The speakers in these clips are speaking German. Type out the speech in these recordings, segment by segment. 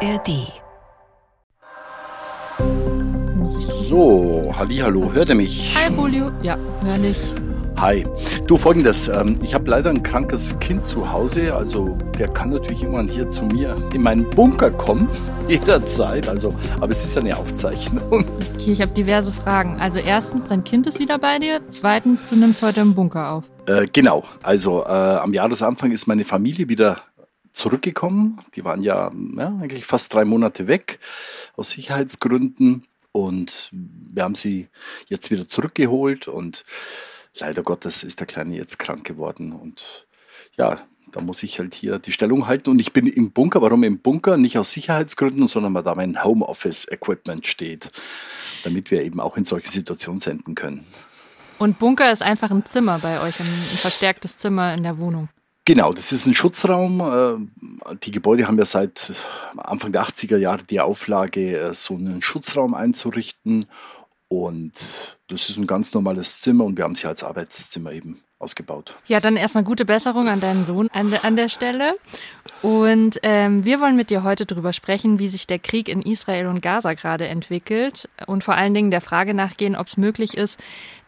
ARD. So, hallo, hört ihr mich? Hi Julio. Ja, hör dich. Hi. Du, folgendes, ähm, ich habe leider ein krankes Kind zu Hause, also der kann natürlich irgendwann hier zu mir in meinen Bunker kommen, jederzeit, also, aber es ist ja eine Aufzeichnung. Okay, ich habe diverse Fragen. Also erstens, dein Kind ist wieder bei dir. Zweitens, du nimmst heute im Bunker auf. Äh, genau, also äh, am Jahresanfang ist meine Familie wieder zurückgekommen. Die waren ja, ja eigentlich fast drei Monate weg aus Sicherheitsgründen und wir haben sie jetzt wieder zurückgeholt und leider Gottes ist der Kleine jetzt krank geworden und ja, da muss ich halt hier die Stellung halten und ich bin im Bunker. Warum im Bunker? Nicht aus Sicherheitsgründen, sondern weil da mein Homeoffice-Equipment steht, damit wir eben auch in solche Situationen senden können. Und Bunker ist einfach ein Zimmer bei euch, ein, ein verstärktes Zimmer in der Wohnung. Genau, das ist ein Schutzraum. Äh, die Gebäude haben ja seit Anfang der 80er Jahre die Auflage, äh, so einen Schutzraum einzurichten. Und das ist ein ganz normales Zimmer und wir haben sie als Arbeitszimmer eben ausgebaut. Ja, dann erstmal gute Besserung an deinen Sohn an, an der Stelle. Und ähm, wir wollen mit dir heute darüber sprechen, wie sich der Krieg in Israel und Gaza gerade entwickelt und vor allen Dingen der Frage nachgehen, ob es möglich ist,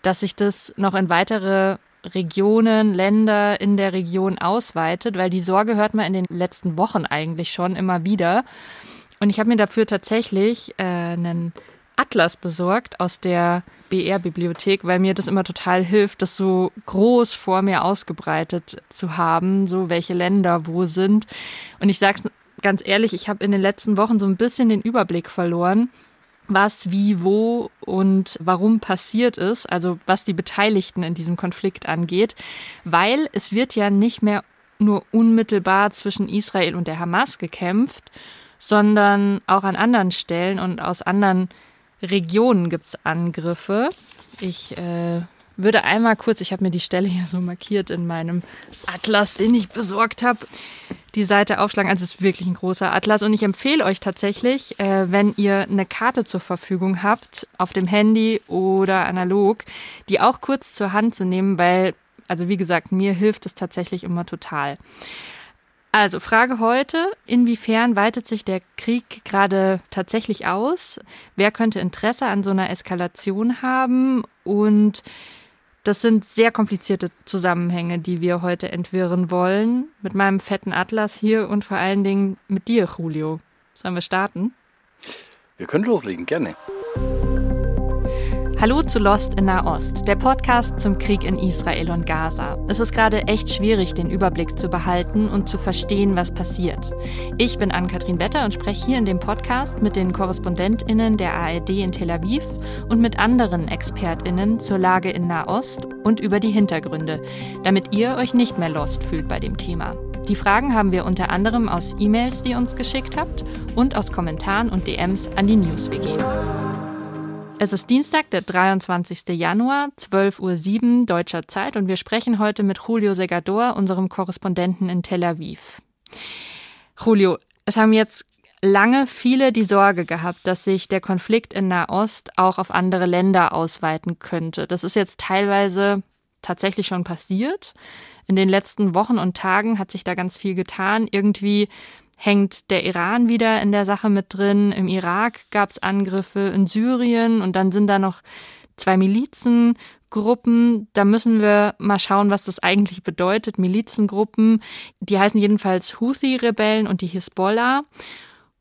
dass sich das noch in weitere Regionen, Länder in der Region ausweitet, weil die Sorge hört man in den letzten Wochen eigentlich schon immer wieder. Und ich habe mir dafür tatsächlich äh, einen Atlas besorgt aus der BR-Bibliothek, weil mir das immer total hilft, das so groß vor mir ausgebreitet zu haben, so welche Länder wo sind. Und ich sage ganz ehrlich, ich habe in den letzten Wochen so ein bisschen den Überblick verloren, was, wie, wo und warum passiert ist, also was die Beteiligten in diesem Konflikt angeht, weil es wird ja nicht mehr nur unmittelbar zwischen Israel und der Hamas gekämpft, sondern auch an anderen Stellen und aus anderen Regionen gibt es Angriffe. Ich äh, würde einmal kurz, ich habe mir die Stelle hier so markiert in meinem Atlas, den ich besorgt habe, die Seite aufschlagen. Also es ist wirklich ein großer Atlas und ich empfehle euch tatsächlich, äh, wenn ihr eine Karte zur Verfügung habt, auf dem Handy oder analog, die auch kurz zur Hand zu nehmen, weil, also wie gesagt, mir hilft es tatsächlich immer total. Also Frage heute, inwiefern weitet sich der Krieg gerade tatsächlich aus? Wer könnte Interesse an so einer Eskalation haben? Und das sind sehr komplizierte Zusammenhänge, die wir heute entwirren wollen. Mit meinem fetten Atlas hier und vor allen Dingen mit dir, Julio. Sollen wir starten? Wir können loslegen, gerne. Hallo zu Lost in Nahost, der Podcast zum Krieg in Israel und Gaza. Es ist gerade echt schwierig, den Überblick zu behalten und zu verstehen, was passiert. Ich bin Ann-Kathrin Wetter und spreche hier in dem Podcast mit den KorrespondentInnen der ARD in Tel Aviv und mit anderen ExpertInnen zur Lage in Nahost und über die Hintergründe, damit ihr euch nicht mehr lost fühlt bei dem Thema. Die Fragen haben wir unter anderem aus E-Mails, die ihr uns geschickt habt und aus Kommentaren und DMs an die NewsWG. Es ist Dienstag, der 23. Januar, 12.07 Uhr deutscher Zeit und wir sprechen heute mit Julio Segador, unserem Korrespondenten in Tel Aviv. Julio, es haben jetzt lange viele die Sorge gehabt, dass sich der Konflikt in Nahost auch auf andere Länder ausweiten könnte. Das ist jetzt teilweise tatsächlich schon passiert. In den letzten Wochen und Tagen hat sich da ganz viel getan. Irgendwie hängt der Iran wieder in der Sache mit drin. Im Irak gab es Angriffe, in Syrien und dann sind da noch zwei Milizengruppen. Da müssen wir mal schauen, was das eigentlich bedeutet. Milizengruppen, die heißen jedenfalls Houthi-Rebellen und die Hisbollah.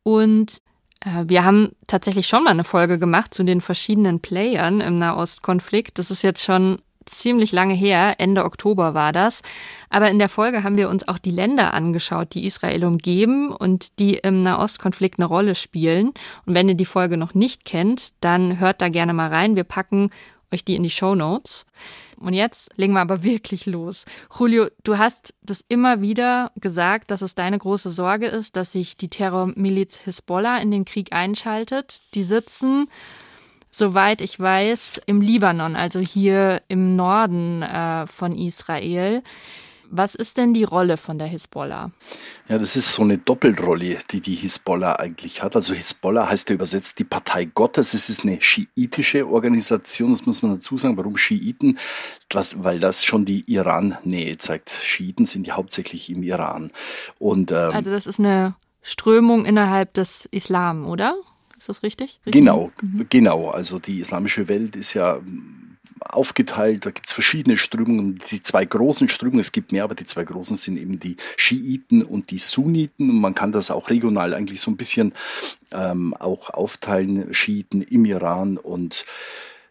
Und äh, wir haben tatsächlich schon mal eine Folge gemacht zu den verschiedenen Playern im Nahostkonflikt. Das ist jetzt schon ziemlich lange her, Ende Oktober war das. Aber in der Folge haben wir uns auch die Länder angeschaut, die Israel umgeben und die im Nahostkonflikt eine Rolle spielen. Und wenn ihr die Folge noch nicht kennt, dann hört da gerne mal rein. Wir packen euch die in die Show Notes. Und jetzt legen wir aber wirklich los. Julio, du hast das immer wieder gesagt, dass es deine große Sorge ist, dass sich die Terrormiliz Hisbollah in den Krieg einschaltet. Die sitzen soweit ich weiß, im Libanon, also hier im Norden äh, von Israel. Was ist denn die Rolle von der Hisbollah? Ja, das ist so eine Doppelrolle, die die Hisbollah eigentlich hat. Also Hisbollah heißt ja übersetzt die Partei Gottes. Es ist eine schiitische Organisation, das muss man dazu sagen. Warum Schiiten? Das, weil das schon die Iran-Nähe zeigt. Schiiten sind ja hauptsächlich im Iran. Und, ähm, also das ist eine Strömung innerhalb des Islam, oder? Ist das richtig? richtig? Genau, mhm. genau. Also die islamische Welt ist ja aufgeteilt. Da gibt es verschiedene Strömungen. Die zwei großen Strömungen, es gibt mehr, aber die zwei großen sind eben die Schiiten und die Sunniten. Und man kann das auch regional eigentlich so ein bisschen ähm, auch aufteilen. Schiiten im Iran und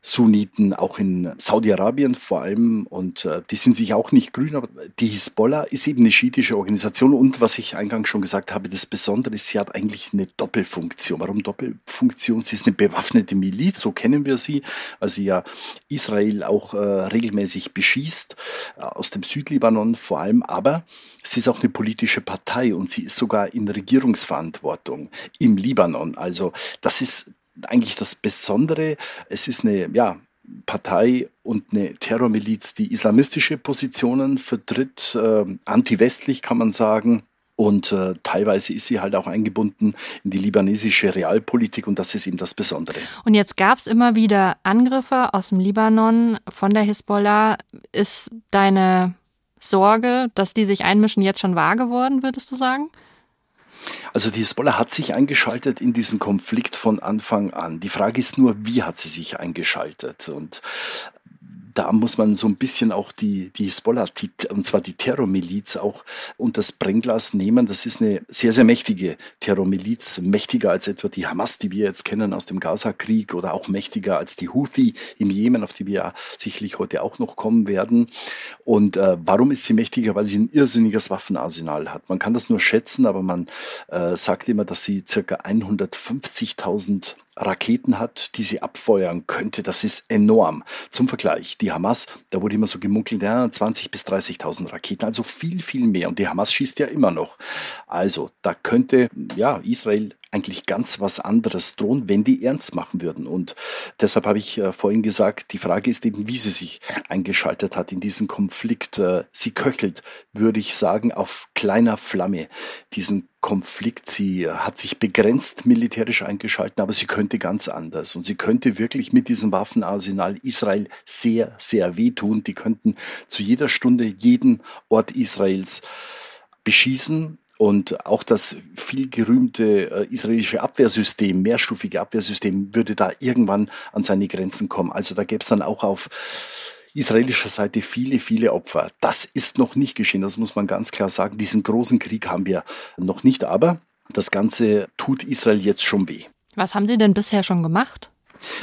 Sunniten, auch in Saudi-Arabien vor allem. Und äh, die sind sich auch nicht grün, aber die Hisbollah ist eben eine schiitische Organisation. Und was ich eingangs schon gesagt habe, das Besondere ist, sie hat eigentlich eine Doppelfunktion. Warum Doppelfunktion? Sie ist eine bewaffnete Miliz, so kennen wir sie, weil sie ja Israel auch äh, regelmäßig beschießt, äh, aus dem Südlibanon vor allem. Aber sie ist auch eine politische Partei und sie ist sogar in Regierungsverantwortung im Libanon. Also das ist eigentlich das Besondere. Es ist eine, ja, Partei und eine Terrormiliz, die islamistische Positionen vertritt, äh, anti-westlich kann man sagen. Und äh, teilweise ist sie halt auch eingebunden in die libanesische Realpolitik und das ist eben das Besondere. Und jetzt gab es immer wieder Angriffe aus dem Libanon von der Hisbollah. Ist deine Sorge, dass die sich einmischen, jetzt schon wahr geworden, würdest du sagen? Also die Hisbollah hat sich eingeschaltet in diesen Konflikt von Anfang an. Die Frage ist nur, wie hat sie sich eingeschaltet? Und da muss man so ein bisschen auch die, die Hisbollah, die, und zwar die Terrormiliz, auch unter das Brennglas nehmen. Das ist eine sehr, sehr mächtige Terrormiliz, mächtiger als etwa die Hamas, die wir jetzt kennen aus dem Gaza-Krieg oder auch mächtiger als die Houthi im Jemen, auf die wir ja sicherlich heute auch noch kommen werden. Und äh, warum ist sie mächtiger? Weil sie ein irrsinniges Waffenarsenal hat. Man kann das nur schätzen, aber man äh, sagt immer, dass sie circa 150.000 Raketen hat, die sie abfeuern könnte. Das ist enorm. Zum Vergleich, die Hamas, da wurde immer so gemunkelt, ja, 20.000 bis 30.000 Raketen, also viel, viel mehr. Und die Hamas schießt ja immer noch. Also da könnte ja Israel eigentlich ganz was anderes drohen, wenn die ernst machen würden. Und deshalb habe ich äh, vorhin gesagt, die Frage ist eben, wie sie sich eingeschaltet hat in diesen Konflikt. Äh, sie köchelt, würde ich sagen, auf kleiner Flamme diesen Konflikt. Sie hat sich begrenzt militärisch eingeschaltet, aber sie könnte ganz anders. Und sie könnte wirklich mit diesem Waffenarsenal Israel sehr, sehr wehtun. Die könnten zu jeder Stunde jeden Ort Israels beschießen, und auch das viel gerühmte äh, israelische Abwehrsystem, mehrstufige Abwehrsystem, würde da irgendwann an seine Grenzen kommen. Also da gäbe es dann auch auf israelischer Seite viele, viele Opfer. Das ist noch nicht geschehen, das muss man ganz klar sagen. Diesen großen Krieg haben wir noch nicht, aber das Ganze tut Israel jetzt schon weh. Was haben Sie denn bisher schon gemacht?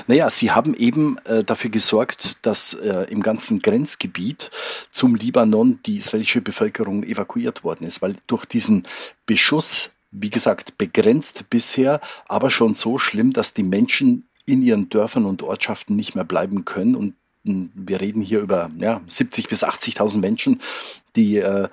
Naja, sie haben eben äh, dafür gesorgt, dass äh, im ganzen Grenzgebiet zum Libanon die israelische Bevölkerung evakuiert worden ist, weil durch diesen Beschuss, wie gesagt, begrenzt bisher, aber schon so schlimm, dass die Menschen in ihren Dörfern und Ortschaften nicht mehr bleiben können und wir reden hier über ja, 70 bis 80.000 Menschen, die äh,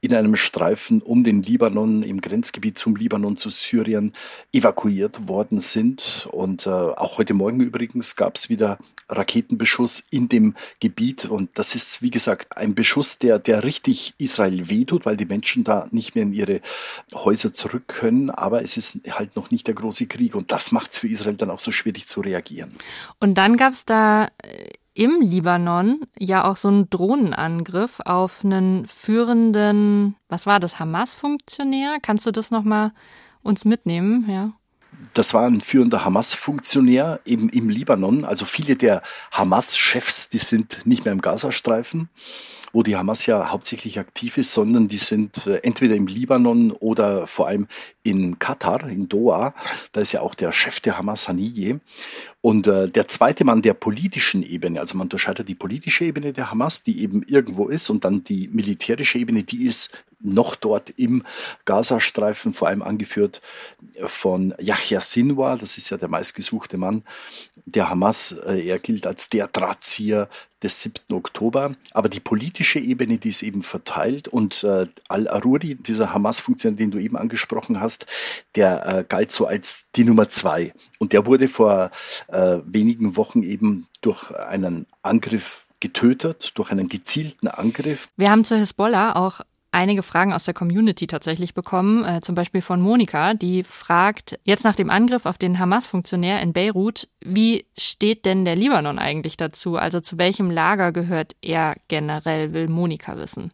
in einem Streifen um den Libanon, im Grenzgebiet zum Libanon, zu Syrien evakuiert worden sind. Und äh, auch heute Morgen übrigens gab es wieder Raketenbeschuss in dem Gebiet. Und das ist, wie gesagt, ein Beschuss, der, der richtig Israel wehtut, weil die Menschen da nicht mehr in ihre Häuser zurück können. Aber es ist halt noch nicht der große Krieg. Und das macht es für Israel dann auch so schwierig zu reagieren. Und dann gab es da äh, im Libanon ja auch so ein Drohnenangriff auf einen führenden, was war das, Hamas-Funktionär? Kannst du das nochmal uns mitnehmen? Ja. Das war ein führender Hamas-Funktionär eben im Libanon. Also viele der Hamas-Chefs, die sind nicht mehr im Gazastreifen wo die Hamas ja hauptsächlich aktiv ist, sondern die sind äh, entweder im Libanon oder vor allem in Katar, in Doha. Da ist ja auch der Chef der Hamas, Haniyeh. Und äh, der zweite Mann der politischen Ebene, also man unterscheidet die politische Ebene der Hamas, die eben irgendwo ist, und dann die militärische Ebene, die ist noch dort im Gazastreifen, vor allem angeführt von Yahya Sinwar, das ist ja der meistgesuchte Mann der Hamas. Äh, er gilt als der Drahtzieher des 7. Oktober. Aber die politische Ebene, die ist eben verteilt und äh, Al-Aruri, dieser Hamas-Funktionär, den du eben angesprochen hast, der äh, galt so als die Nummer zwei. Und der wurde vor äh, wenigen Wochen eben durch einen Angriff getötet, durch einen gezielten Angriff. Wir haben zur Hisbollah auch einige Fragen aus der Community tatsächlich bekommen, äh, zum Beispiel von Monika, die fragt, jetzt nach dem Angriff auf den Hamas-Funktionär in Beirut, wie steht denn der Libanon eigentlich dazu? Also zu welchem Lager gehört er generell, will Monika wissen.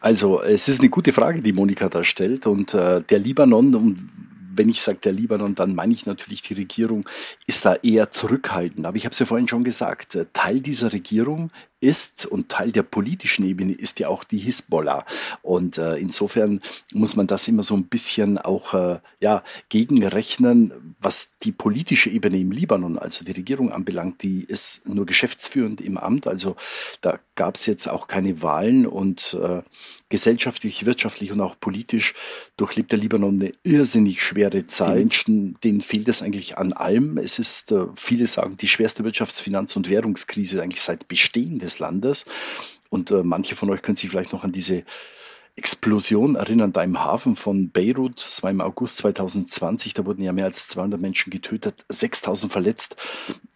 Also es ist eine gute Frage, die Monika da stellt. Und äh, der Libanon, und wenn ich sage der Libanon, dann meine ich natürlich, die Regierung ist da eher zurückhaltend. Aber ich habe es ja vorhin schon gesagt, äh, Teil dieser Regierung ist und Teil der politischen Ebene ist ja auch die Hisbollah. Und äh, insofern muss man das immer so ein bisschen auch äh, ja, gegenrechnen, was die politische Ebene im Libanon, also die Regierung anbelangt, die ist nur geschäftsführend im Amt. Also da gab es jetzt auch keine Wahlen und äh, gesellschaftlich, wirtschaftlich und auch politisch durchlebt der Libanon eine irrsinnig schwere Zeit. Menschen, denen fehlt es eigentlich an allem. Es ist, äh, viele sagen, die schwerste Wirtschafts-, Finanz- und Währungskrise eigentlich seit Bestehen des Landes. Und äh, manche von euch können sich vielleicht noch an diese Explosion erinnern, da im Hafen von Beirut. Das war im August 2020. Da wurden ja mehr als 200 Menschen getötet, 6000 verletzt.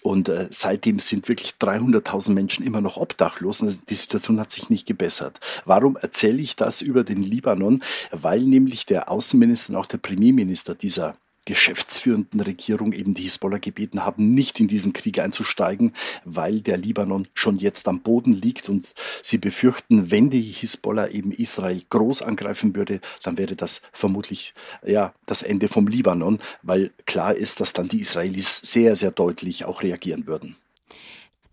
Und äh, seitdem sind wirklich 300.000 Menschen immer noch obdachlos. Und die Situation hat sich nicht gebessert. Warum erzähle ich das über den Libanon? Weil nämlich der Außenminister und auch der Premierminister dieser geschäftsführenden Regierung eben die Hisbollah gebeten haben, nicht in diesen Krieg einzusteigen, weil der Libanon schon jetzt am Boden liegt und sie befürchten, wenn die Hisbollah eben Israel groß angreifen würde, dann wäre das vermutlich ja das Ende vom Libanon, weil klar ist, dass dann die Israelis sehr sehr deutlich auch reagieren würden.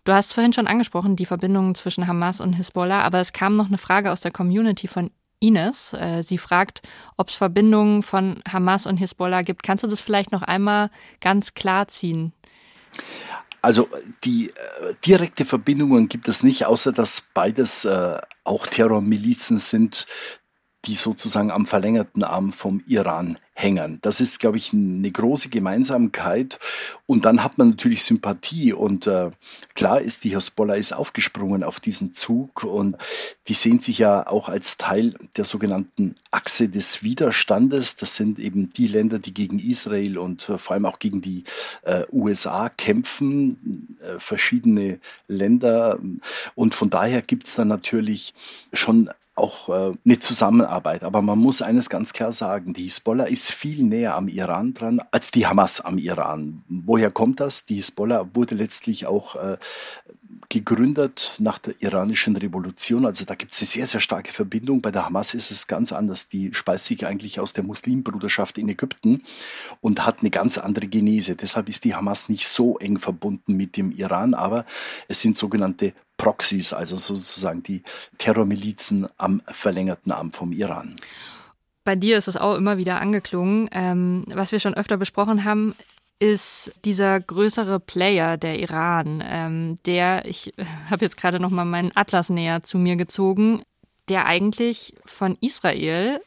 Du hast vorhin schon angesprochen, die Verbindungen zwischen Hamas und Hisbollah, aber es kam noch eine Frage aus der Community von Ines. Äh, sie fragt, ob es Verbindungen von Hamas und Hisbollah gibt. Kannst du das vielleicht noch einmal ganz klar ziehen? Also die äh, direkte Verbindungen gibt es nicht, außer dass beides äh, auch Terrormilizen sind, die sozusagen am verlängerten Arm vom Iran hängen. Das ist, glaube ich, eine große Gemeinsamkeit. Und dann hat man natürlich Sympathie. Und äh, klar ist, die Hezbollah ist aufgesprungen auf diesen Zug und die sehen sich ja auch als Teil der sogenannten Achse des Widerstandes. Das sind eben die Länder, die gegen Israel und äh, vor allem auch gegen die äh, USA kämpfen, äh, verschiedene Länder. Und von daher gibt es dann natürlich schon auch äh, eine Zusammenarbeit. Aber man muss eines ganz klar sagen, die Hisbollah ist viel näher am Iran dran als die Hamas am Iran. Woher kommt das? Die Hisbollah wurde letztlich auch äh, gegründet nach der iranischen Revolution. Also da gibt es eine sehr, sehr starke Verbindung. Bei der Hamas ist es ganz anders. Die speist sich eigentlich aus der Muslimbruderschaft in Ägypten und hat eine ganz andere Genese. Deshalb ist die Hamas nicht so eng verbunden mit dem Iran, aber es sind sogenannte Proxys, also sozusagen die Terrormilizen am verlängerten Arm vom Iran. Bei dir ist es auch immer wieder angeklungen. Ähm, was wir schon öfter besprochen haben, ist dieser größere Player, der Iran, ähm, der, ich habe jetzt gerade noch mal meinen Atlas näher zu mir gezogen, der eigentlich von Israel,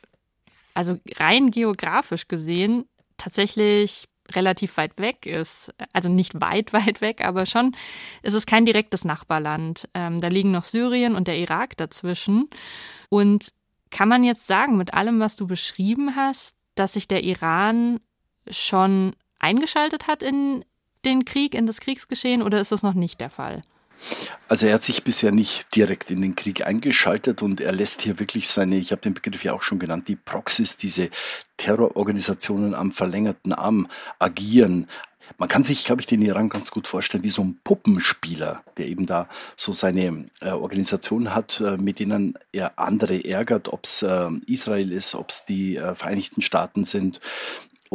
also rein geografisch gesehen, tatsächlich relativ weit weg ist. Also nicht weit, weit weg, aber schon, es ist kein direktes Nachbarland. Ähm, da liegen noch Syrien und der Irak dazwischen. Und kann man jetzt sagen, mit allem, was du beschrieben hast, dass sich der Iran schon eingeschaltet hat in den Krieg, in das Kriegsgeschehen, oder ist das noch nicht der Fall? Also er hat sich bisher nicht direkt in den Krieg eingeschaltet und er lässt hier wirklich seine, ich habe den Begriff ja auch schon genannt, die Proxys, diese Terrororganisationen am verlängerten Arm agieren. Man kann sich, glaube ich, den Iran ganz gut vorstellen wie so ein Puppenspieler, der eben da so seine äh, Organisation hat, äh, mit denen er andere ärgert, ob es äh, Israel ist, ob es die äh, Vereinigten Staaten sind.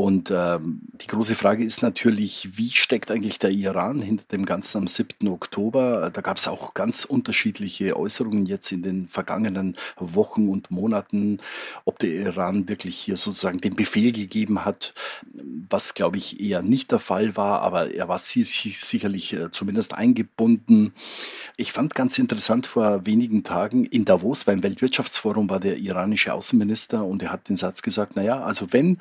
Und ähm, die große Frage ist natürlich, wie steckt eigentlich der Iran hinter dem Ganzen am 7. Oktober? Da gab es auch ganz unterschiedliche Äußerungen jetzt in den vergangenen Wochen und Monaten, ob der Iran wirklich hier sozusagen den Befehl gegeben hat, was glaube ich eher nicht der Fall war, aber er war sicherlich äh, zumindest eingebunden. Ich fand ganz interessant vor wenigen Tagen in Davos beim Weltwirtschaftsforum war der iranische Außenminister und er hat den Satz gesagt, naja, also wenn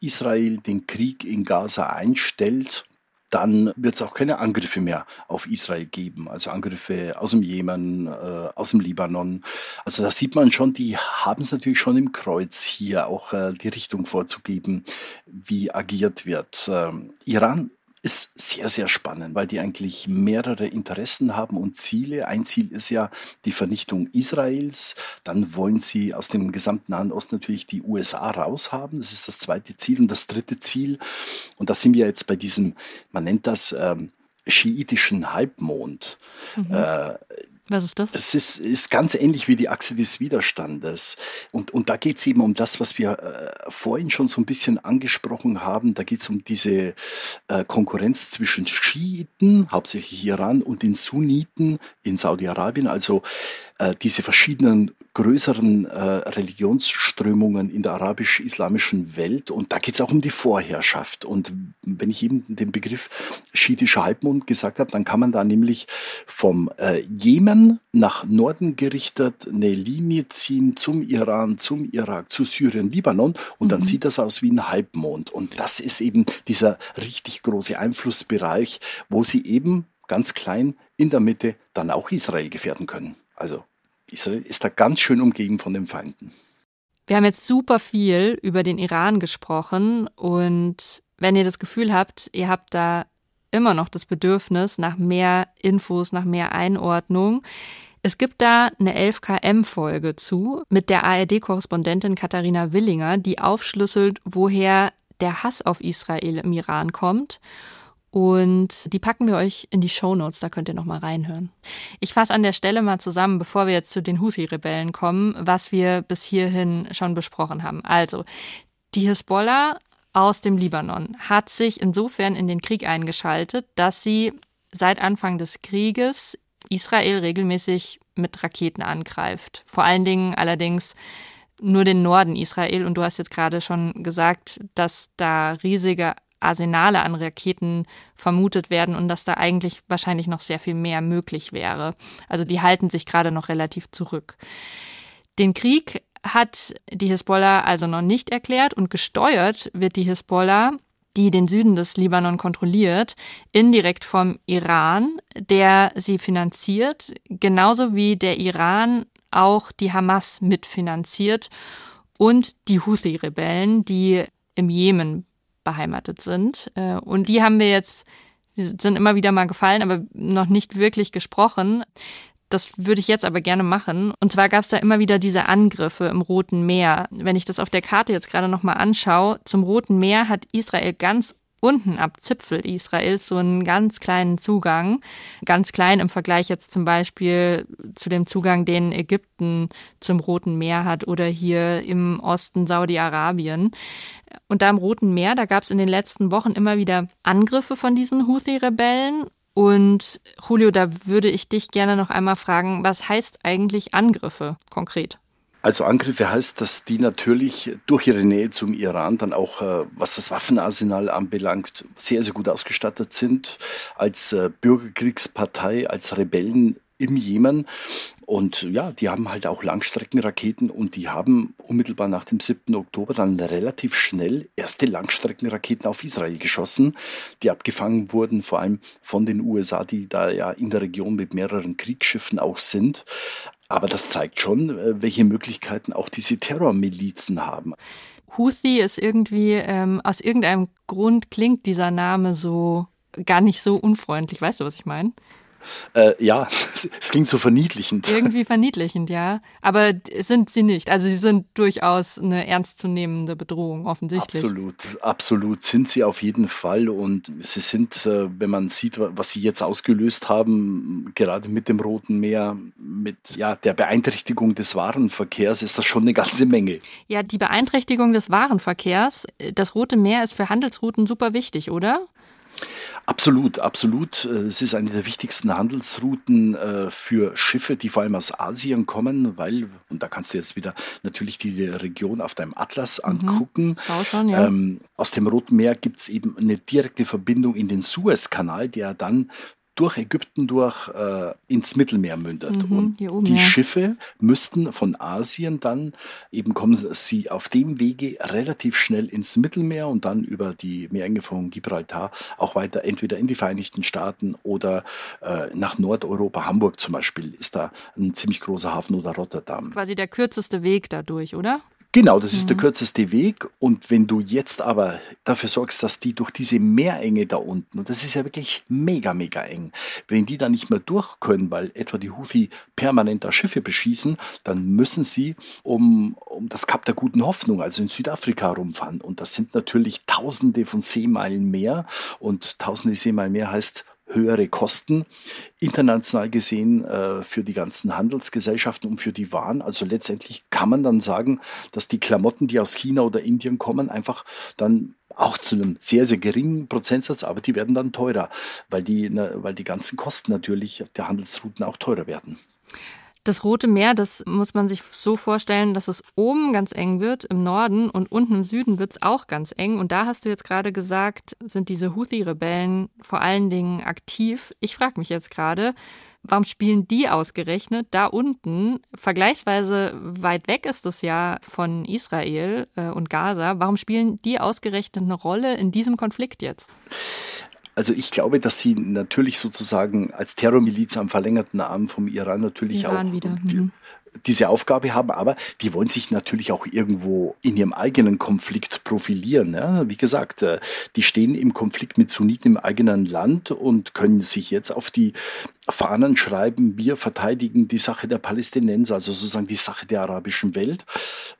Israel den Krieg in Gaza einstellt, dann wird es auch keine Angriffe mehr auf Israel geben. Also Angriffe aus dem Jemen, äh, aus dem Libanon. Also da sieht man schon, die haben es natürlich schon im Kreuz hier auch äh, die Richtung vorzugeben, wie agiert wird. Ähm, Iran ist sehr, sehr spannend, weil die eigentlich mehrere Interessen haben und Ziele. Ein Ziel ist ja die Vernichtung Israels. Dann wollen sie aus dem gesamten Nahen Osten natürlich die USA raushaben. Das ist das zweite Ziel. Und das dritte Ziel, und da sind wir jetzt bei diesem, man nennt das ähm, schiitischen Halbmond. Mhm. Äh, Was ist das? Das ist, ist ganz ähnlich wie die Achse des Widerstandes. Und, und da geht es eben um das, was wir äh, vorhin schon so ein bisschen angesprochen haben. Da geht es um diese äh, Konkurrenz zwischen Schiiten, hauptsächlich Iran, und den Sunniten in Saudi-Arabien. Also äh, diese verschiedenen größeren äh, Religionsströmungen in der arabisch-islamischen Welt. Und da geht es auch um die Vorherrschaft. Und wenn ich eben den Begriff schiitischer Halbmond gesagt habe, dann kann man da nämlich vom äh, Jemen nach Norden gerichtet eine Linie ziehen zum Iran, zum Irak, zu Syrien, Libanon. Und mhm. dann sieht das aus wie ein Halbmond. Und das ist eben dieser richtig große Einflussbereich, wo sie eben ganz klein in der Mitte dann auch Israel gefährden können. Also Israel ist da ganz schön umgeben von den Feinden. Wir haben jetzt super viel über den Iran gesprochen und wenn ihr das Gefühl habt, ihr habt da immer noch das Bedürfnis nach mehr Infos, nach mehr Einordnung, es gibt da eine 11KM-Folge zu mit der ARD-Korrespondentin Katharina Willinger, die aufschlüsselt, woher der Hass auf Israel im Iran kommt und die packen wir euch in die Show Notes, da könnt ihr nochmal reinhören. Ich fasse an der Stelle mal zusammen, bevor wir jetzt zu den Husi-Rebellen kommen, was wir bis hierhin schon besprochen haben. Also, die Hisbollah aus dem Libanon hat sich insofern in den Krieg eingeschaltet, dass sie seit Anfang des Krieges Israel regelmäßig mit Raketen angreift. Vor allen Dingen allerdings nur den Norden Israel. Und du hast jetzt gerade schon gesagt, dass da riesige Arsenale an Raketen vermutet werden und dass da eigentlich wahrscheinlich noch sehr viel mehr möglich wäre. Also die halten sich gerade noch relativ zurück. Den Krieg hat die Hisbollah also noch nicht erklärt und gesteuert wird die Hisbollah, die den Süden des Libanon kontrolliert, indirekt vom Iran, der sie finanziert, genauso wie der Iran auch die Hamas mitfinanziert und die Houthi-Rebellen, die im Jemen beheimatet sind. Äh, und die haben wir jetzt, die sind immer wieder mal gefallen, aber noch nicht wirklich gesprochen. Das würde ich jetzt aber gerne machen. Und zwar gab es da immer wieder diese Angriffe im Roten Meer. Wenn ich das auf der Karte jetzt gerade nochmal anschaue, zum Roten Meer hat Israel ganz unten ab Zipfel Israels so einen ganz kleinen Zugang. Ganz klein im Vergleich jetzt zum Beispiel zu dem Zugang, den Ägypten zum Roten Meer hat oder hier im Osten Saudi-Arabien. Und da im Roten Meer, da gab es in den letzten Wochen immer wieder Angriffe von diesen Houthi-Rebellen. Und Julio, da würde ich dich gerne noch einmal fragen, was heißt eigentlich Angriffe konkret? Also Angriffe heißt, dass die natürlich durch ihre Nähe zum Iran dann auch, äh, was das Waffenarsenal anbelangt, sehr, sehr gut ausgestattet sind als äh, Bürgerkriegspartei, als Rebellen im Jemen. Und ja, die haben halt auch Langstreckenraketen und die haben unmittelbar nach dem 7. Oktober dann relativ schnell erste Langstreckenraketen auf Israel geschossen, die abgefangen wurden, vor allem von den USA, die da ja in der Region mit mehreren Kriegsschiffen auch sind. Aber das zeigt schon, äh, welche Möglichkeiten auch diese Terrormilizen haben. Houthi ist irgendwie, ähm, aus irgendeinem Grund klingt dieser Name so gar nicht so unfreundlich. Weißt du, was ich meine? Äh, ja, es klingt so verniedlichend. Irgendwie verniedlichend, ja. Aber sind sie nicht. Also sie sind durchaus eine ernstzunehmende Bedrohung, offensichtlich. Absolut, absolut sind sie auf jeden Fall. Und sie sind, äh, wenn man sieht, was sie jetzt ausgelöst haben, gerade mit dem Roten Meer, mit ja, der Beeinträchtigung des Warenverkehrs, ist das schon eine ganze Menge. Ja, die Beeinträchtigung des Warenverkehrs, das Rote Meer ist für Handelsrouten super wichtig, oder? Absolut, absolut. Es ist eine der wichtigsten Handelsrouten äh, für Schiffe, die vor allem aus Asien kommen, weil, und da kannst du jetzt wieder natürlich die Region auf deinem Atlas mhm. angucken. Mhm. Schon, ja. ähm, aus dem Roten Meer gibt es eben eine direkte Verbindung in den Suezkanal, der dann durch Ägypten durch äh, ins Mittelmeer mündet. Mhm, und oben, die ja. Schiffe müssten von Asien dann, eben kommen sie auf dem Wege relativ schnell ins Mittelmeer und dann über die Meerenge von Gibraltar auch weiter entweder in die Vereinigten Staaten oder äh, nach Nordeuropa. Hamburg zum Beispiel ist da ein ziemlich großer Hafen oder Rotterdam. Das ist quasi der kürzeste Weg dadurch, oder? Genau, das ist mhm. der kürzeste Weg. Und wenn du jetzt aber dafür sorgst, dass die durch diese Meerenge da unten, und das ist ja wirklich mega, mega eng, wenn die da nicht mehr durch können, weil etwa die Houthi permanent da Schiffe beschießen, dann müssen sie um, um das Kap der guten Hoffnung, also in Südafrika rumfahren. Und das sind natürlich Tausende von Seemeilen mehr. Und Tausende Seemeilen mehr heißt höhere Kosten international gesehen äh, für die ganzen Handelsgesellschaften und für die Waren. Also letztendlich kann man dann sagen, dass die Klamotten, die aus China oder Indien kommen, einfach dann auch zu einem sehr, sehr geringen Prozentsatz, aber die werden dann teurer, weil die, weil die ganzen Kosten natürlich der Handelsrouten auch teurer werden. Das Rote Meer, das muss man sich so vorstellen, dass es oben ganz eng wird, im Norden und unten im Süden wird es auch ganz eng. Und da hast du jetzt gerade gesagt, sind diese Houthi-Rebellen vor allen Dingen aktiv. Ich frage mich jetzt gerade, warum spielen die ausgerechnet da unten? Vergleichsweise weit weg ist es ja von Israel äh, und Gaza. Warum spielen die ausgerechnet eine Rolle in diesem Konflikt jetzt? Also ich glaube, dass sie natürlich sozusagen als Terrormiliz am verlängerten Arm vom Iran natürlich Iran auch mhm. diese Aufgabe haben, aber die wollen sich natürlich auch irgendwo in ihrem eigenen Konflikt profilieren. Ja? Wie gesagt, äh, die stehen im Konflikt mit Sunniten im eigenen Land und können sich jetzt auf die Fahnen schreiben, wir verteidigen die Sache der Palästinenser, also sozusagen die Sache der arabischen Welt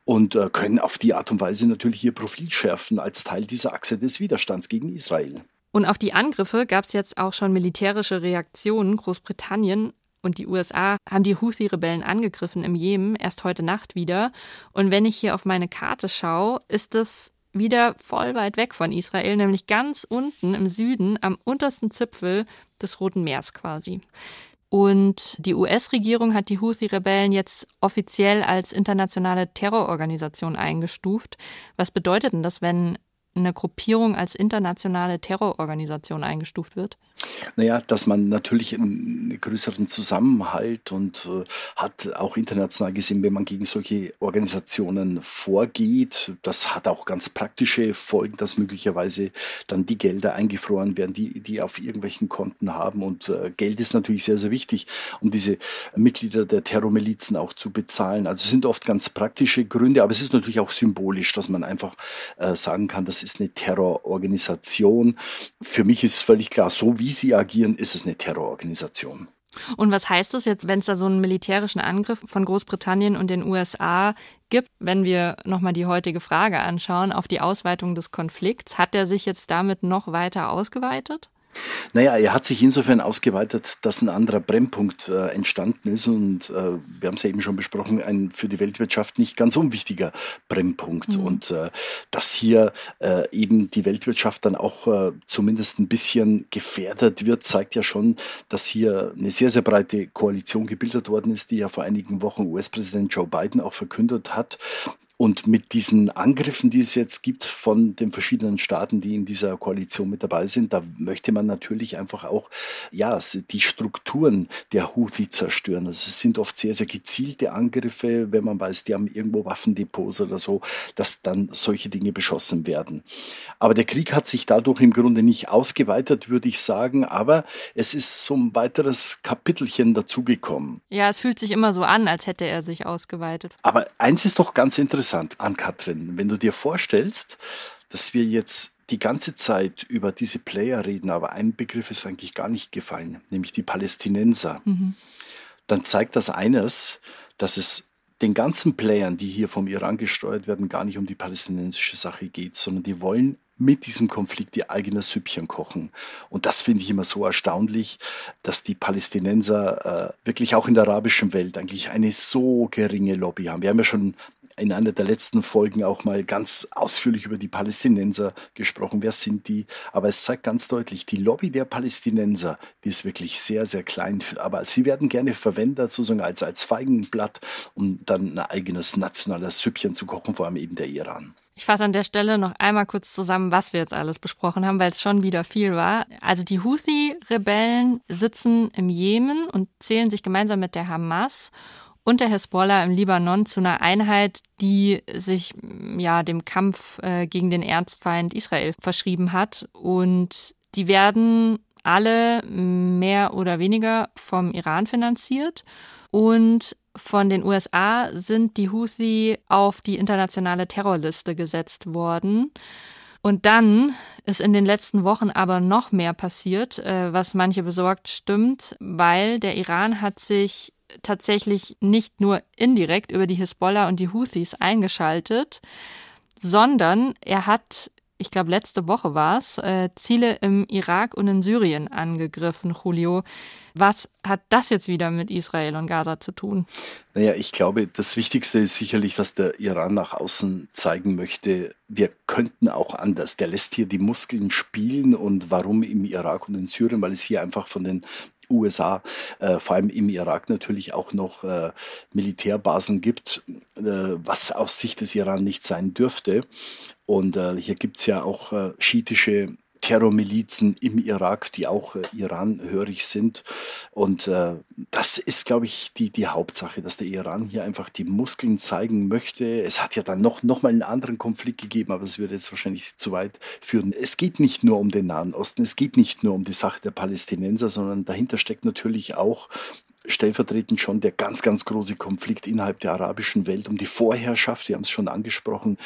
und äh, können auf die Art und Weise natürlich ihr Profil schärfen als Teil dieser Achse des Widerstands gegen Israel. Und auf die Angriffe gab es jetzt auch schon militärische Reaktionen. Großbritannien und die USA haben die Houthi-Rebellen angegriffen im Jemen, erst heute Nacht wieder. Und wenn ich hier auf meine Karte schaue, ist es wieder voll weit weg von Israel, nämlich ganz unten im Süden, am untersten Zipfel des Roten Meers quasi. Und die US-Regierung hat die Houthi-Rebellen jetzt offiziell als internationale Terrororganisation eingestuft. Was bedeutet denn das, wenn eine Gruppierung als internationale Terrororganisation eingestuft wird? Naja, dass man natürlich einen größeren Zusammenhalt und äh, hat auch international gesehen, wenn man gegen solche Organisationen vorgeht, das hat auch ganz praktische Folgen, dass möglicherweise dann die Gelder eingefroren werden, die die auf irgendwelchen Konten haben. Und äh, Geld ist natürlich sehr, sehr wichtig, um diese Mitglieder der Terrormilizen auch zu bezahlen. Also sind oft ganz praktische Gründe, aber es ist natürlich auch symbolisch, dass man einfach äh, sagen kann, das ist eine Terrororganisation. Für mich ist völlig klar, so wie sie agieren, ist es eine Terrororganisation. Und was heißt das jetzt, wenn es da so einen militärischen Angriff von Großbritannien und den USA gibt, wenn wir nochmal die heutige Frage anschauen, auf die Ausweitung des Konflikts? Hat der sich jetzt damit noch weiter ausgeweitet? Naja, er hat sich insofern ausgeweitet, dass ein anderer Brennpunkt äh, entstanden ist und äh, wir haben es ja eben schon besprochen, ein für die Weltwirtschaft nicht ganz unwichtiger Brennpunkt mhm. und äh, dass hier äh, eben die Weltwirtschaft dann auch äh, zumindest ein bisschen gefährdet wird, zeigt ja schon, dass hier eine sehr, sehr breite Koalition gebildet worden ist, die ja vor einigen Wochen US-Präsident Joe Biden auch verkündet hat, und mit diesen Angriffen, die es jetzt gibt von den verschiedenen Staaten, die in dieser Koalition mit dabei sind, da möchte man natürlich einfach auch, ja, die Strukturen der Houthi zerstören. Also es sind oft sehr, sehr gezielte Angriffe, wenn man weiß, die haben irgendwo Waffendepots oder so, dass dann solche Dinge beschossen werden. Aber der Krieg hat sich dadurch im Grunde nicht ausgeweitet, würde ich sagen, aber es ist so ein weiteres Kapitelchen dazugekommen. Ja, es fühlt sich immer so an, als hätte er sich ausgeweitet. Aber eins ist doch ganz interessant, interessant an Katrin, wenn du dir vorstellst, dass wir jetzt die ganze Zeit über diese Player reden, aber ein Begriff ist eigentlich gar nicht gefallen, nämlich die Palästinenser. Mhm. Dann zeigt das eines, dass es den ganzen Playern, die hier vom Iran gesteuert werden, gar nicht um die palästinensische Sache geht, sondern die wollen mit diesem Konflikt ihr eigenes Süppchen kochen. Und das finde ich immer so erstaunlich, dass die Palästinenser äh, wirklich auch in der arabischen Welt eigentlich eine so geringe Lobby haben. Wir haben ja schon in einer der letzten Folgen auch mal ganz ausführlich über die Palästinenser gesprochen. Wer sind die? Aber es zeigt ganz deutlich, die Lobby der Palästinenser, die ist wirklich sehr, sehr klein. Aber sie werden gerne verwendet, sozusagen als, als Feigenblatt, um dann ein eigenes nationales Süppchen zu kochen, vor allem eben der Iran. Ich fasse an der Stelle noch einmal kurz zusammen, was wir jetzt alles besprochen haben, weil es schon wieder viel war. Also die Houthi-Rebellen sitzen im Jemen und zählen sich gemeinsam mit der Hamas und der Hezbollah im Libanon zu einer Einheit, die sich ja dem Kampf äh, gegen den Erzfeind Israel verschrieben hat. Und die werden alle mehr oder weniger vom Iran finanziert. Und von den USA sind die Houthi auf die internationale Terrorliste gesetzt worden. Und dann ist in den letzten Wochen aber noch mehr passiert, äh, was manche besorgt stimmt, weil der Iran hat sich tatsächlich nicht nur indirekt über die Hisbollah und die Houthis eingeschaltet, sondern er hat ich glaube letzte Woche war es, äh, Ziele im Irak und in Syrien angegriffen, Julio. Was hat das jetzt wieder mit Israel und Gaza zu tun? Naja, ich glaube, das Wichtigste ist sicherlich, dass der Iran nach außen zeigen möchte, wir könnten auch anders. Der lässt hier die Muskeln spielen und warum im Irak und in Syrien, weil es hier einfach von den USA, äh, vor allem im Irak natürlich auch noch äh, Militärbasen gibt, äh, was aus Sicht des Iran nicht sein dürfte. Und äh, hier gibt es ja auch äh, schiitische Terrormilizen im Irak, die auch äh, Iran-hörig sind. Und äh, das ist, glaube ich, die, die Hauptsache, dass der Iran hier einfach die Muskeln zeigen möchte. Es hat ja dann noch, noch mal einen anderen Konflikt gegeben, aber es würde jetzt wahrscheinlich zu weit führen. Es geht nicht nur um den Nahen Osten, es geht nicht nur um die Sache der Palästinenser, sondern dahinter steckt natürlich auch stellvertretend schon der ganz, ganz große Konflikt innerhalb der arabischen Welt um die Vorherrschaft. Wir haben es schon angesprochen.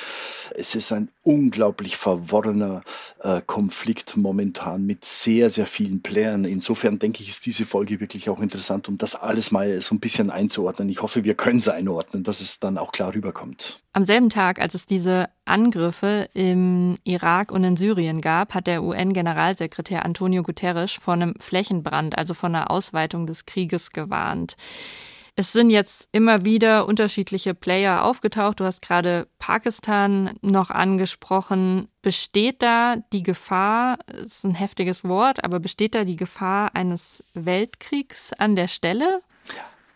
Es ist ein unglaublich verworrener äh, Konflikt momentan mit sehr, sehr vielen Playern. Insofern denke ich, ist diese Folge wirklich auch interessant, um das alles mal so ein bisschen einzuordnen. Ich hoffe, wir können es einordnen, dass es dann auch klar rüberkommt. Am selben Tag, als es diese Angriffe im Irak und in Syrien gab, hat der UN-Generalsekretär Antonio Guterres vor einem Flächenbrand, also von einer Ausweitung des Krieges gewarnt. Es sind jetzt immer wieder unterschiedliche Player aufgetaucht. Du hast gerade Pakistan noch angesprochen. Besteht da die Gefahr, ist ein heftiges Wort, aber besteht da die Gefahr eines Weltkriegs an der Stelle?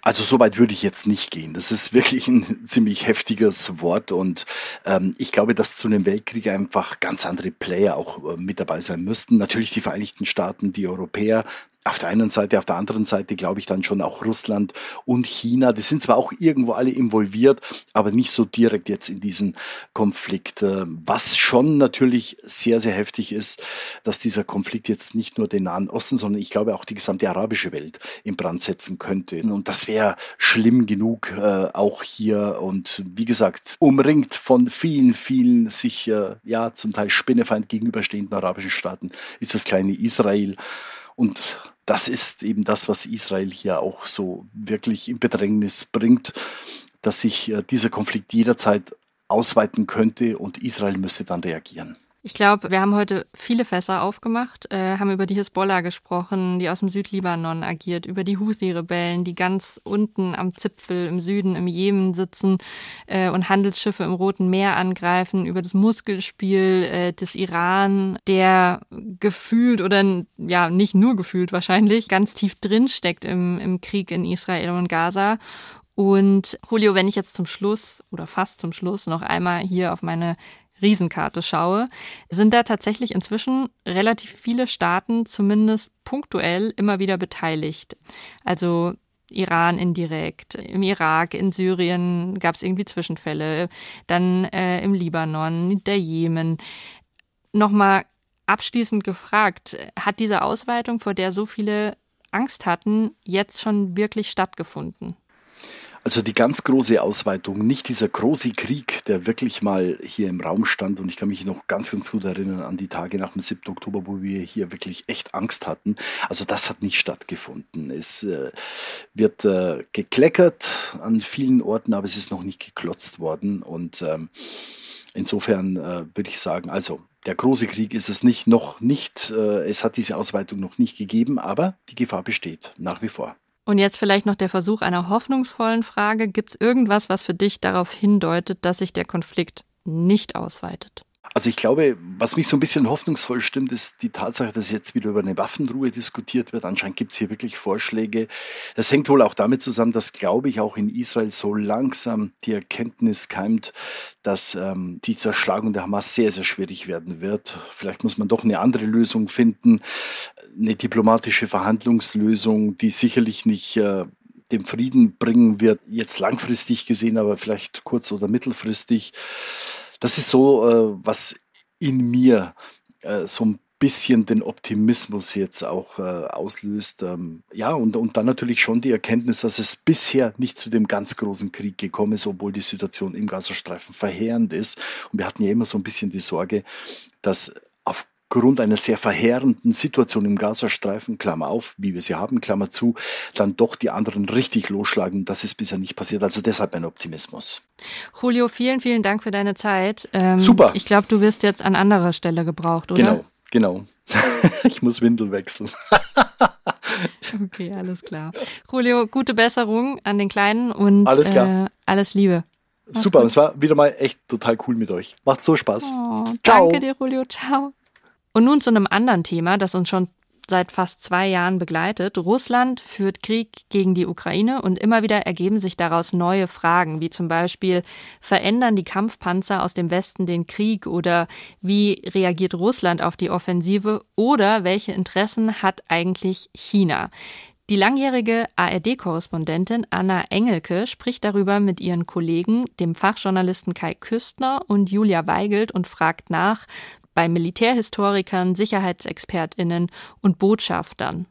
Also so weit würde ich jetzt nicht gehen. Das ist wirklich ein ziemlich heftiges Wort und ähm, ich glaube, dass zu einem Weltkrieg einfach ganz andere Player auch äh, mit dabei sein müssten. Natürlich die Vereinigten Staaten, die Europäer, auf der einen Seite, auf der anderen Seite glaube ich dann schon auch Russland und China. Die sind zwar auch irgendwo alle involviert, aber nicht so direkt jetzt in diesen Konflikt. Äh, was schon natürlich sehr, sehr heftig ist, dass dieser Konflikt jetzt nicht nur den Nahen Osten, sondern ich glaube auch die gesamte arabische Welt in Brand setzen könnte. Und das wäre schlimm genug äh, auch hier und wie gesagt, umringt von vielen, vielen sich äh, ja zum Teil Spinnefeind gegenüberstehenden arabischen Staaten ist das kleine Israel. Und das ist eben das, was Israel hier auch so wirklich in Bedrängnis bringt, dass sich äh, dieser Konflikt jederzeit ausweiten könnte und Israel müsste dann reagieren. Ich glaube, wir haben heute viele Fässer aufgemacht, äh, haben über die Hisbollah gesprochen, die aus dem Südlibanon agiert, über die Houthi-Rebellen, die ganz unten am Zipfel im Süden im Jemen sitzen äh, und Handelsschiffe im Roten Meer angreifen, über das Muskelspiel äh, des Iran, der gefühlt oder ja nicht nur gefühlt wahrscheinlich ganz tief drin steckt im, im Krieg in Israel und Gaza. Und Julio, wenn ich jetzt zum Schluss oder fast zum Schluss noch einmal hier auf meine Riesenkarte schaue, sind da tatsächlich inzwischen relativ viele Staaten zumindest punktuell immer wieder beteiligt. Also Iran indirekt, im Irak, in Syrien gab es irgendwie Zwischenfälle, dann äh, im Libanon, der Jemen. Nochmal abschließend gefragt, hat diese Ausweitung, vor der so viele Angst hatten, jetzt schon wirklich stattgefunden? Also die ganz große Ausweitung, nicht dieser große Krieg, der wirklich mal hier im Raum stand. Und ich kann mich noch ganz, ganz gut erinnern an die Tage nach dem 7. Oktober, wo wir hier wirklich echt Angst hatten. Also das hat nicht stattgefunden. Es äh, wird äh, gekleckert an vielen Orten, aber es ist noch nicht geklotzt worden. Und ähm, insofern äh, würde ich sagen, also der große Krieg ist es nicht, noch nicht. Äh, es hat diese Ausweitung noch nicht gegeben, aber die Gefahr besteht nach wie vor. Und jetzt vielleicht noch der Versuch einer hoffnungsvollen Frage. Gibt es irgendwas, was für dich darauf hindeutet, dass sich der Konflikt nicht ausweitet? Also ich glaube, was mich so ein bisschen hoffnungsvoll stimmt, ist die Tatsache, dass jetzt wieder über eine Waffenruhe diskutiert wird. Anscheinend gibt es hier wirklich Vorschläge. Das hängt wohl auch damit zusammen, dass, glaube ich, auch in Israel so langsam die Erkenntnis keimt, dass ähm, die Zerschlagung der Hamas sehr, sehr schwierig werden wird. Vielleicht muss man doch eine andere Lösung finden eine diplomatische Verhandlungslösung, die sicherlich nicht äh, den Frieden bringen wird, jetzt langfristig gesehen, aber vielleicht kurz- oder mittelfristig. Das ist so, äh, was in mir äh, so ein bisschen den Optimismus jetzt auch äh, auslöst. Ähm, ja, und, und dann natürlich schon die Erkenntnis, dass es bisher nicht zu dem ganz großen Krieg gekommen ist, obwohl die Situation im Gazastreifen verheerend ist. Und wir hatten ja immer so ein bisschen die Sorge, dass auf aufgrund einer sehr verheerenden Situation im Gazastreifen, Klammer auf, wie wir sie haben, Klammer zu, dann doch die anderen richtig losschlagen. Das ist bisher nicht passiert. Also deshalb mein Optimismus. Julio, vielen, vielen Dank für deine Zeit. Ähm, Super. Ich glaube, du wirst jetzt an anderer Stelle gebraucht, oder? Genau, genau. ich muss Windel wechseln. okay, alles klar. Julio, gute Besserung an den Kleinen und alles, äh, alles Liebe. Mach's Super, es war wieder mal echt total cool mit euch. Macht so Spaß. Oh, Ciao. Danke dir, Julio. Ciao. Und nun zu einem anderen Thema, das uns schon seit fast zwei Jahren begleitet. Russland führt Krieg gegen die Ukraine und immer wieder ergeben sich daraus neue Fragen, wie zum Beispiel, verändern die Kampfpanzer aus dem Westen den Krieg oder wie reagiert Russland auf die Offensive oder welche Interessen hat eigentlich China? Die langjährige ARD-Korrespondentin Anna Engelke spricht darüber mit ihren Kollegen, dem Fachjournalisten Kai Küstner und Julia Weigelt und fragt nach, bei Militärhistorikern, Sicherheitsexpertinnen und Botschaftern.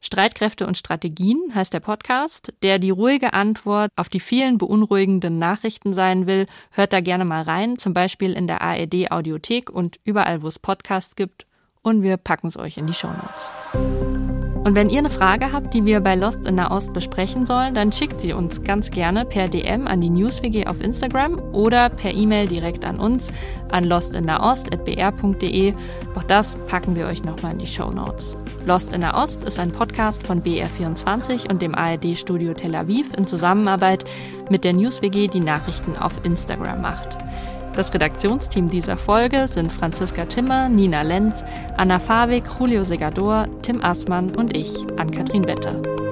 Streitkräfte und Strategien heißt der Podcast, der die ruhige Antwort auf die vielen beunruhigenden Nachrichten sein will. Hört da gerne mal rein, zum Beispiel in der ARD Audiothek und überall, wo es Podcasts gibt. Und wir packen es euch in die Shownotes. Und wenn ihr eine Frage habt, die wir bei Lost in der Ost besprechen sollen, dann schickt sie uns ganz gerne per DM an die NewsWG auf Instagram oder per E-Mail direkt an uns an lostinderost.br.de. Auch das packen wir euch nochmal in die Show Notes. Lost in der Ost ist ein Podcast von BR24 und dem ARD-Studio Tel Aviv in Zusammenarbeit mit der NewsWG, die Nachrichten auf Instagram macht. Das Redaktionsteam dieser Folge sind Franziska Timmer, Nina Lenz, Anna Fawig, Julio Segador, Tim Aßmann und ich, Ann-Kathrin Wetter.